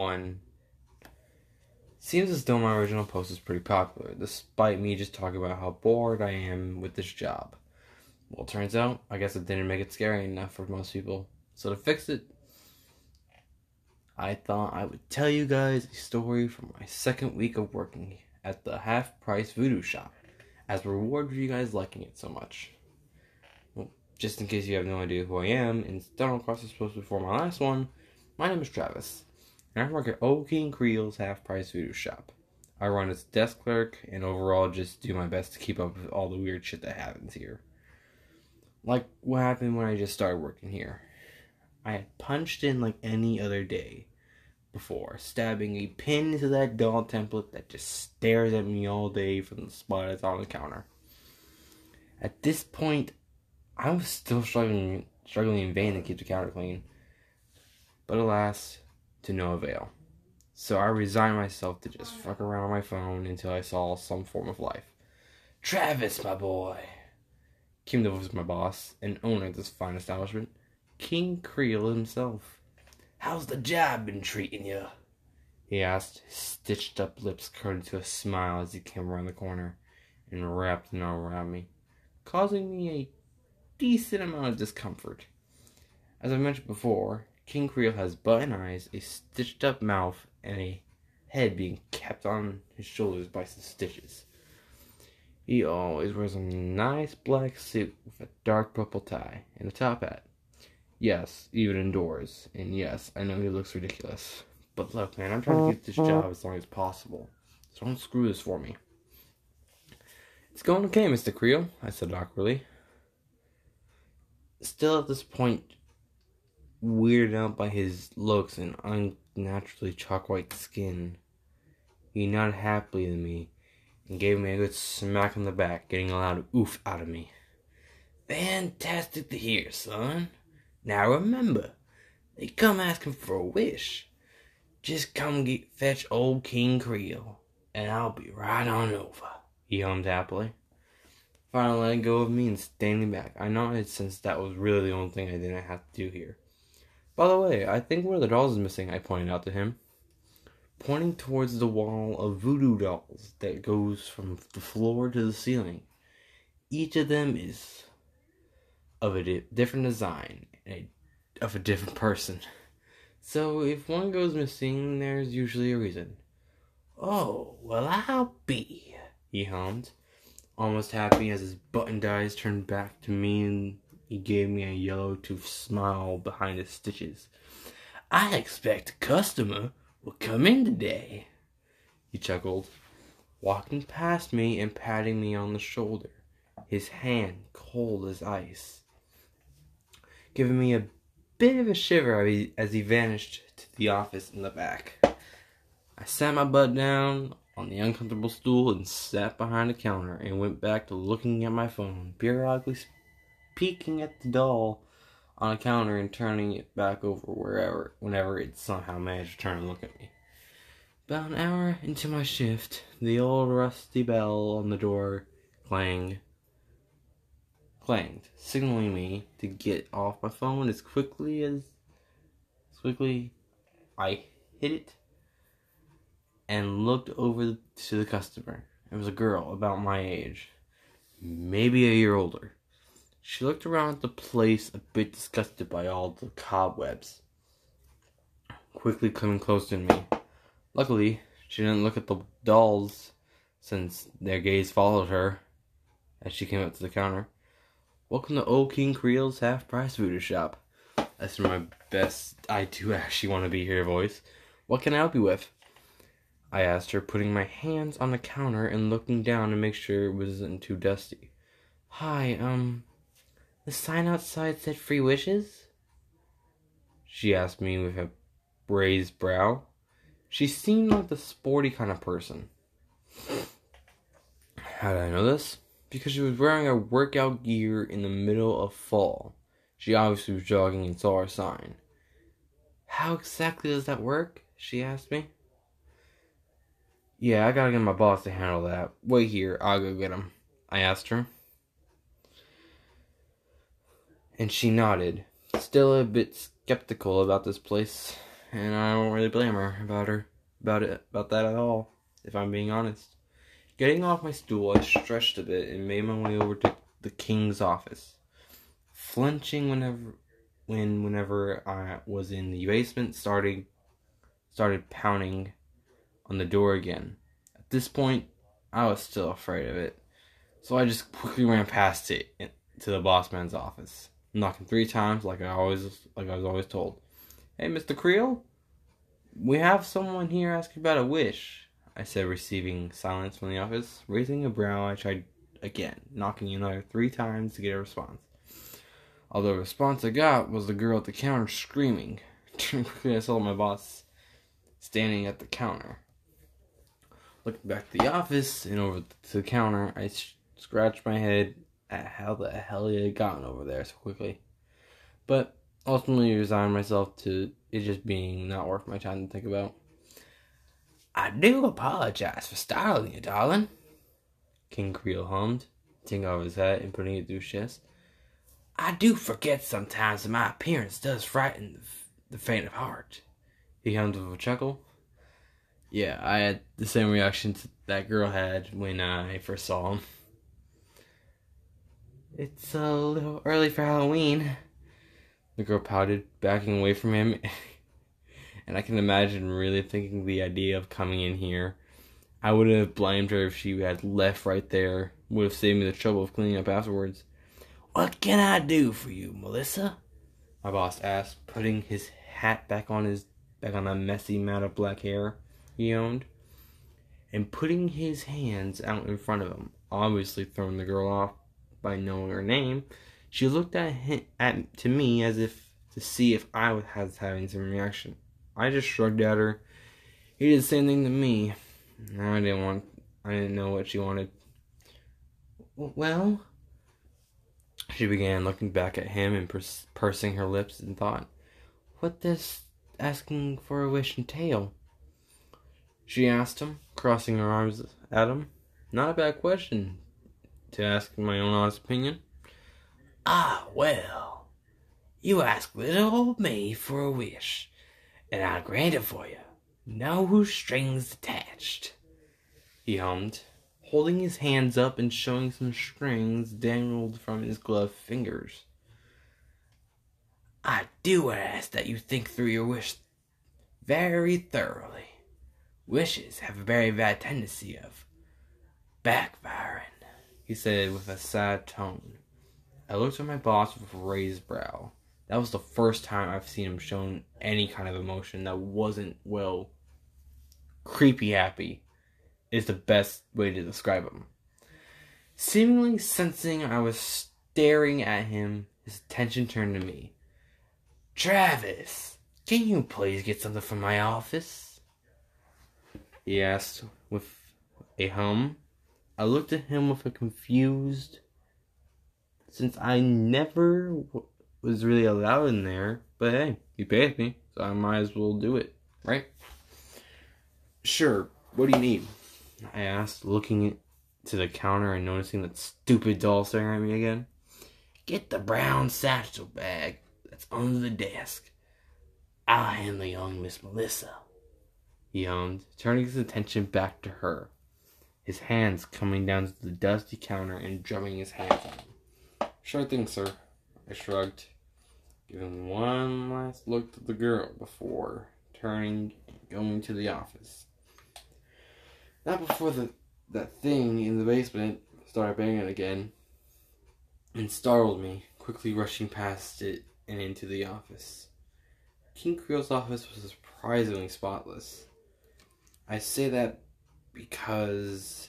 one. Seems as though my original post is pretty popular, despite me just talking about how bored I am with this job. Well, turns out, I guess it didn't make it scary enough for most people. So to fix it, I thought I would tell you guys a story from my second week of working at the half price voodoo shop as a reward for you guys liking it so much. Well, just in case you have no idea who I am and stumbled across this post before my last one, my name is Travis and I work at Old King Creel's half price voodoo shop. I run as desk clerk and overall just do my best to keep up with all the weird shit that happens here. Like what happened when I just started working here. I had punched in like any other day before, stabbing a pin into that doll template that just stares at me all day from the spot it's on the counter. At this point, I was still struggling struggling in vain to keep the counter clean. But alas, to no avail. So I resigned myself to just fuck around on my phone until I saw some form of life. Travis, my boy, came the voice my boss and owner of this fine establishment, King Creel himself. How's the job been treating you? He asked, his stitched up lips curled into a smile as he came around the corner and wrapped an arm around me, causing me a decent amount of discomfort. As I mentioned before, King Creel has button eyes, a stitched up mouth, and a head being kept on his shoulders by some stitches. He always wears a nice black suit with a dark purple tie and a top hat. Yes, even indoors. And yes, I know he looks ridiculous. But look, man, I'm trying to get this job as long as possible. So don't screw this for me. It's going okay, Mr. Creel, I said awkwardly. Still at this point, weirded out by his looks and unnaturally chalk white skin. He nodded happily to me and gave me a good smack on the back, getting a loud oof out of me. Fantastic to hear, son. Now remember, they come asking for a wish. Just come get fetch old King Creel, and I'll be right on over. He hummed happily. Finally letting go of me and standing back. I nodded since that was really the only thing I didn't have to do here. By the way, I think one of the dolls is missing, I pointed out to him. Pointing towards the wall of voodoo dolls that goes from the floor to the ceiling. Each of them is of a di- different design, a, of a different person. So if one goes missing, there's usually a reason. Oh, well, I'll be, he hummed, almost happy as his buttoned eyes turned back to me and he gave me a yellow toothed smile behind his stitches. I expect a customer will come in today. He chuckled, walking past me and patting me on the shoulder, his hand cold as ice, giving me a bit of a shiver as he vanished to the office in the back. I sat my butt down on the uncomfortable stool and sat behind the counter and went back to looking at my phone, periodically peeking at the doll on a counter and turning it back over wherever whenever it somehow managed to turn and look at me. About an hour into my shift, the old rusty bell on the door clanged, clanged, signaling me to get off my phone as quickly as, as quickly I hit it and looked over to the customer. It was a girl about my age, maybe a year older. She looked around the place a bit disgusted by all the cobwebs, quickly coming close to me. Luckily, she didn't look at the dolls, since their gaze followed her as she came up to the counter. Welcome to Old King Creel's half price voodoo shop. That's my best I do actually want to be here voice. What can I help you with? I asked her, putting my hands on the counter and looking down to make sure it wasn't too dusty. Hi, um, the sign outside said free wishes? She asked me with a raised brow. She seemed like the sporty kind of person. How did I know this? Because she was wearing her workout gear in the middle of fall. She obviously was jogging and saw our sign. How exactly does that work? She asked me. Yeah, I gotta get my boss to handle that. Wait here, I'll go get him. I asked her and she nodded, still a bit skeptical about this place and I don't really blame her about her about it about that at all, if I'm being honest. Getting off my stool, I stretched a bit and made my way over to the king's office, flinching whenever when whenever I was in the basement, starting started pounding on the door again. At this point, I was still afraid of it, so I just quickly ran past it to the boss man's office, knocking three times like I always like I was always told. Hey, Mr. Creel, we have someone here asking about a wish. I said, receiving silence from the office. Raising a brow, I tried again, knocking another three times to get a response. Although the response I got was the girl at the counter screaming. Quickly, I saw my boss standing at the counter. Looking back to the office and over to the counter, I scratched my head at how the hell he had gotten over there so quickly. But ultimately resigned myself to it just being not worth my time to think about. I do apologize for startling you, darling. King Creel hummed, taking off his hat and putting it through his chest. I do forget sometimes that my appearance does frighten the, the faint of heart. He hummed with a chuckle. Yeah, I had the same reaction that girl had when I first saw him. It's a little early for Halloween. The girl pouted, backing away from him. and I can imagine really thinking the idea of coming in here. I would have blamed her if she had left right there. Would have saved me the trouble of cleaning up afterwards. What can I do for you, Melissa? My boss asked, putting his hat back on his back on the messy mat of black hair he owned, and putting his hands out in front of him, obviously throwing the girl off by knowing her name. She looked at him, at to me as if to see if I was having some reaction. I just shrugged at her. He did the same thing to me. I didn't want. I didn't know what she wanted. Well, she began looking back at him and pursing her lips in thought. What does asking for a wish entail? She asked him, crossing her arms at him. Not a bad question to ask my own honest opinion. Ah, well, you ask little old me for a wish, and I'll grant it for you. No strings attached. He hummed, holding his hands up and showing some strings dangled from his gloved fingers. I do ask that you think through your wish very thoroughly. Wishes have a very bad tendency of backfiring, he said with a sad tone. I looked at my boss with raised brow. That was the first time I've seen him shown any kind of emotion that wasn't, well, creepy happy is the best way to describe him. Seemingly sensing I was staring at him, his attention turned to me. Travis, can you please get something from my office? He asked with a hum. I looked at him with a confused since I never w- was really allowed in there. But hey, you paid me, so I might as well do it, right? Sure. What do you need? I asked, looking to the counter and noticing that stupid doll staring at me again. Get the brown satchel bag that's under the desk. I'll handle young Miss Melissa. He hummed, turning his attention back to her, his hands coming down to the dusty counter and drumming his hands on it. Sure thing, sir. I shrugged, giving one last look at the girl before turning and going to the office. Not before the that thing in the basement started banging again and startled me, quickly rushing past it and into the office. King Creel's office was surprisingly spotless. I say that because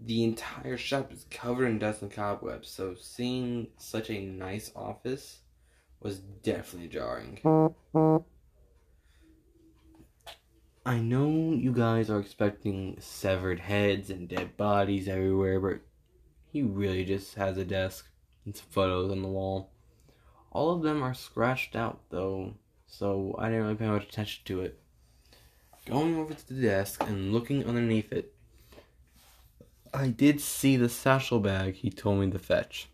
the entire shop is covered in dust and cobwebs, so seeing such a nice office was definitely jarring. I know you guys are expecting severed heads and dead bodies everywhere, but he really just has a desk and some photos on the wall. All of them are scratched out though, so I didn't really pay much attention to it. Going over to the desk and looking underneath it, I did see the satchel bag he told me to fetch.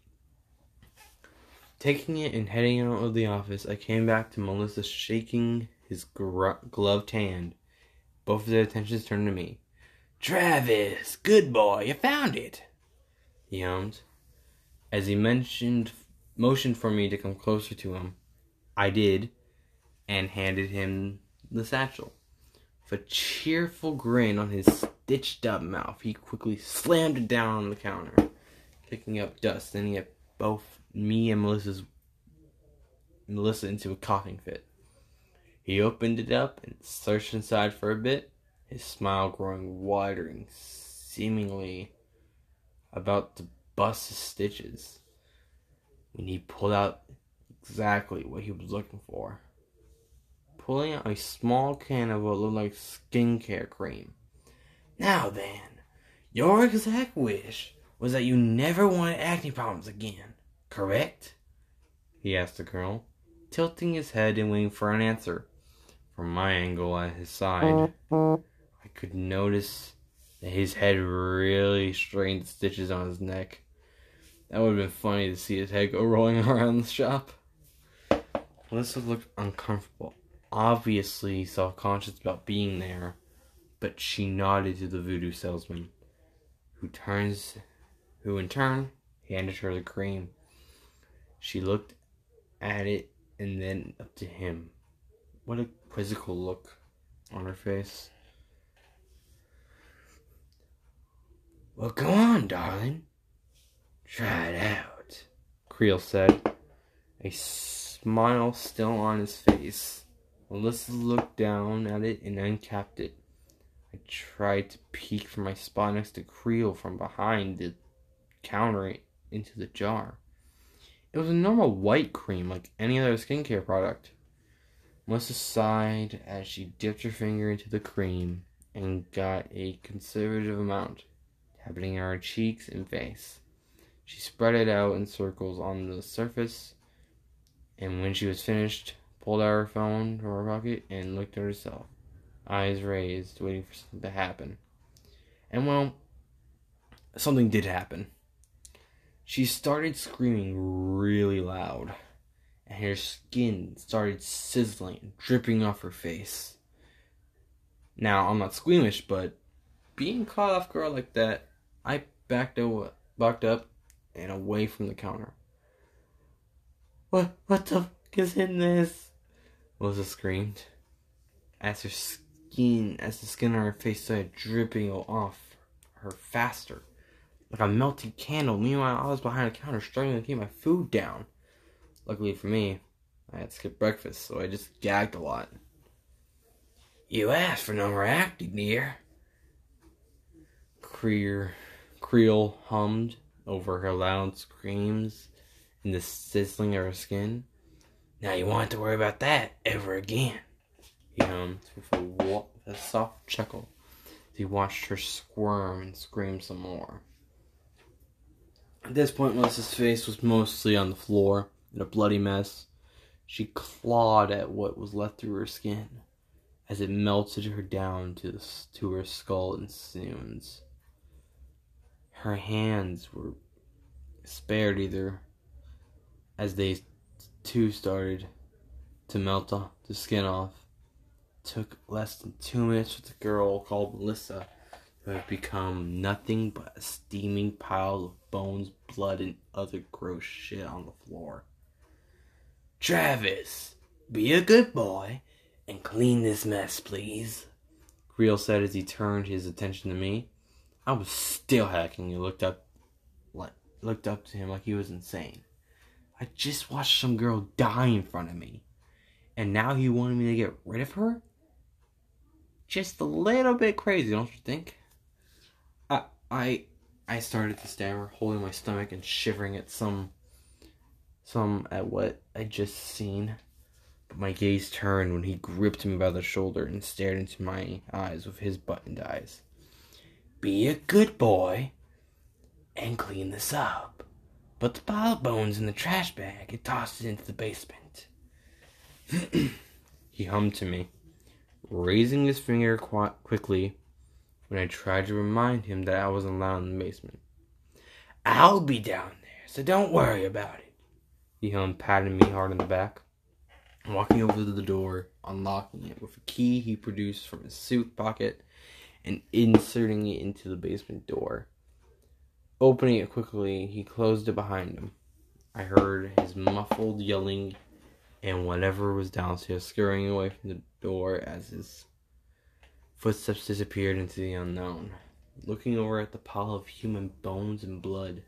Taking it and heading out of the office, I came back to Melissa shaking his gr- gloved hand. Both of their attentions turned to me. Travis, good boy, you found it. He hummed. As he mentioned, motioned for me to come closer to him, I did, and handed him the satchel. With a cheerful grin on his stitched up mouth, he quickly slammed it down on the counter, picking up dust, sending it both me and Melissa's Melissa into a coughing fit. He opened it up and searched inside for a bit, his smile growing wider and seemingly about to bust his stitches when he pulled out exactly what he was looking for. Pulling out a small can of what looked like skincare cream. Now then, your exact wish was that you never wanted acne problems again, correct? He asked the colonel, tilting his head and waiting for an answer. From my angle at his side, I could notice that his head really strained the stitches on his neck. That would have been funny to see his head go rolling around the shop. Melissa looked uncomfortable, obviously self conscious about being there, but she nodded to the voodoo salesman, who turns who in turn handed her the cream. She looked at it and then up to him. What a quizzical look on her face. Well, go on, darling. Try it out, Creel said, a smile still on his face. Melissa looked down at it and uncapped it. I tried to peek from my spot next to Creel from behind the counter into the jar. It was a normal white cream like any other skincare product. Melissa sighed as she dipped her finger into the cream and got a conservative amount, tapping her cheeks and face. She spread it out in circles on the surface, and when she was finished, pulled out her phone from her pocket and looked at herself, eyes raised, waiting for something to happen. And well, something did happen. She started screaming really loud, and her skin started sizzling and dripping off her face. Now, I'm not squeamish, but being caught off guard like that, I backed up, backed up and away from the counter. What, what the fuck is in this? Melissa screamed. As her skin, as the skin on her face started dripping off her faster like a melting candle. Meanwhile, I was behind the counter struggling to keep my food down. Luckily for me, I had skipped breakfast, so I just gagged a lot. You asked for no more acting, dear. Creer, Creel hummed over her loud screams and the sizzling of her skin. Now you won't have to worry about that ever again. He hummed with a, with a soft chuckle he watched her squirm and scream some more. At this point, Melissa's face was mostly on the floor in a bloody mess. She clawed at what was left through her skin as it melted her down to, the, to her skull and sinews. Her hands were spared either as they too started to melt off the skin off. Took less than two minutes with a girl called Melissa who have become nothing but a steaming pile of bones, blood, and other gross shit on the floor. Travis, be a good boy and clean this mess, please. Creel said as he turned his attention to me. I was still hacking and looked up like looked up to him like he was insane. I just watched some girl die in front of me. And now he wanted me to get rid of her? Just a little bit crazy, don't you think? I I I started to stammer, holding my stomach and shivering at some some at what I just seen. But my gaze turned when he gripped me by the shoulder and stared into my eyes with his buttoned eyes. Be a good boy and clean this up. Put the pile of bones in the trash bag and toss it into the basement. he hummed to me, raising his finger qu- quickly when I tried to remind him that I wasn't allowed in the basement. I'll be down there, so don't worry about it. He hummed, patting me hard on the back. walking over to the door, unlocking it with a key he produced from his suit pocket, and inserting it into the basement door. Opening it quickly, he closed it behind him. I heard his muffled yelling and whatever was downstairs scurrying away from the door as his footsteps disappeared into the unknown. Looking over at the pile of human bones and blood,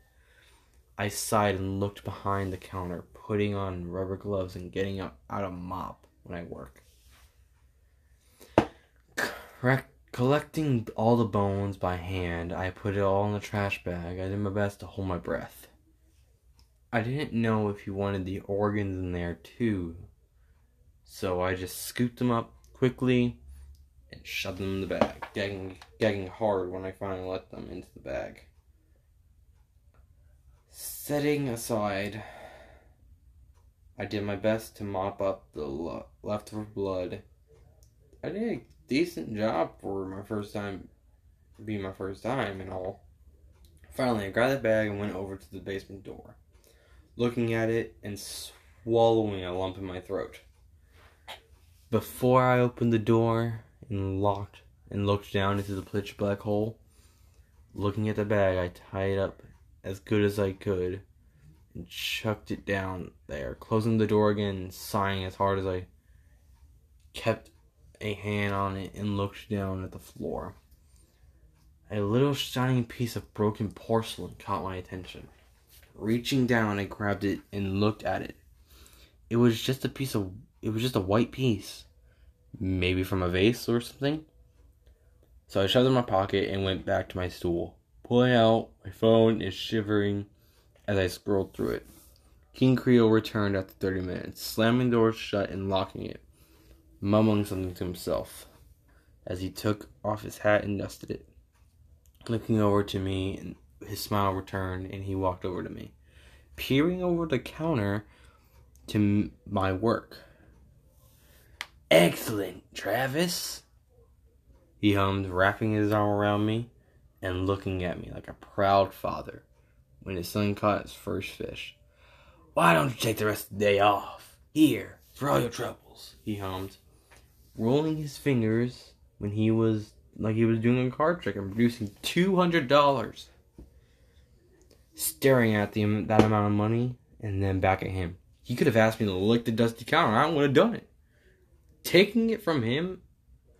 I sighed and looked behind the counter, putting on rubber gloves and getting out, a mop when I work. Correct Collecting all the bones by hand, I put it all in the trash bag. I did my best to hold my breath. I didn't know if he wanted the organs in there too, so I just scooped them up quickly and shoved them in the bag, gagging, gagging hard when I finally let them into the bag. Setting aside, I did my best to mop up the leftover blood. I did decent job for my first time, being my first time and all. Finally, I grabbed the bag and went over to the basement door, looking at it and swallowing a lump in my throat. Before I opened the door and locked and looked down into the pitch black hole, looking at the bag, I tied it up as good as I could and chucked it down there, closing the door again sighing as hard as I kept a hand on it and looked down at the floor. A little shining piece of broken porcelain caught my attention. Reaching down, I grabbed it and looked at it. It was just a piece of it was just a white piece. Maybe from a vase or something. So I shoved it in my pocket and went back to my stool. Pulling out, my phone is shivering as I scrolled through it. King Creel returned after 30 minutes, slamming the door shut and locking it mumbling something to himself as he took off his hat and dusted it. Looking over to me, and his smile returned, and he walked over to me, peering over the counter to my work. Excellent, Travis, he hummed, wrapping his arm around me and looking at me like a proud father when his son caught his first fish. Why don't you take the rest of the day off? Here, for all your troubles, he hummed rolling his fingers when he was like he was doing a card trick and producing two hundred dollars. Staring at the that amount of money and then back at him. He could have asked me to lick the dusty counter. I would have done it. Taking it from him,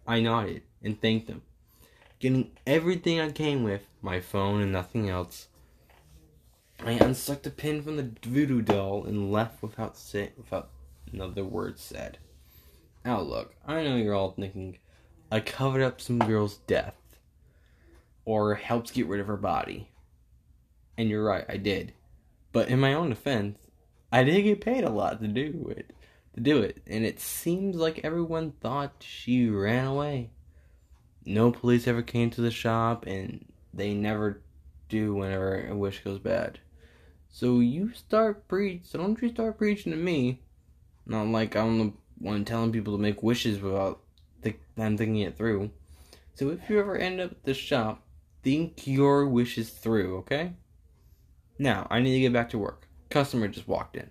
I nodded and thanked him. Getting everything I came with, my phone and nothing else. I unstuck the pin from the voodoo doll and left without say, without another word said. Now look, I know you're all thinking, I covered up some girl's death. Or helped get rid of her body. And you're right, I did. But in my own defense, I did get paid a lot to do it. To do it. And it seems like everyone thought she ran away. No police ever came to the shop and they never do whenever a wish goes bad. So you start preach so don't you start preaching to me. Not like I'm the one telling people to make wishes without th- them thinking it through. So if you ever end up at the shop, think your wishes through, okay? Now, I need to get back to work. Customer just walked in.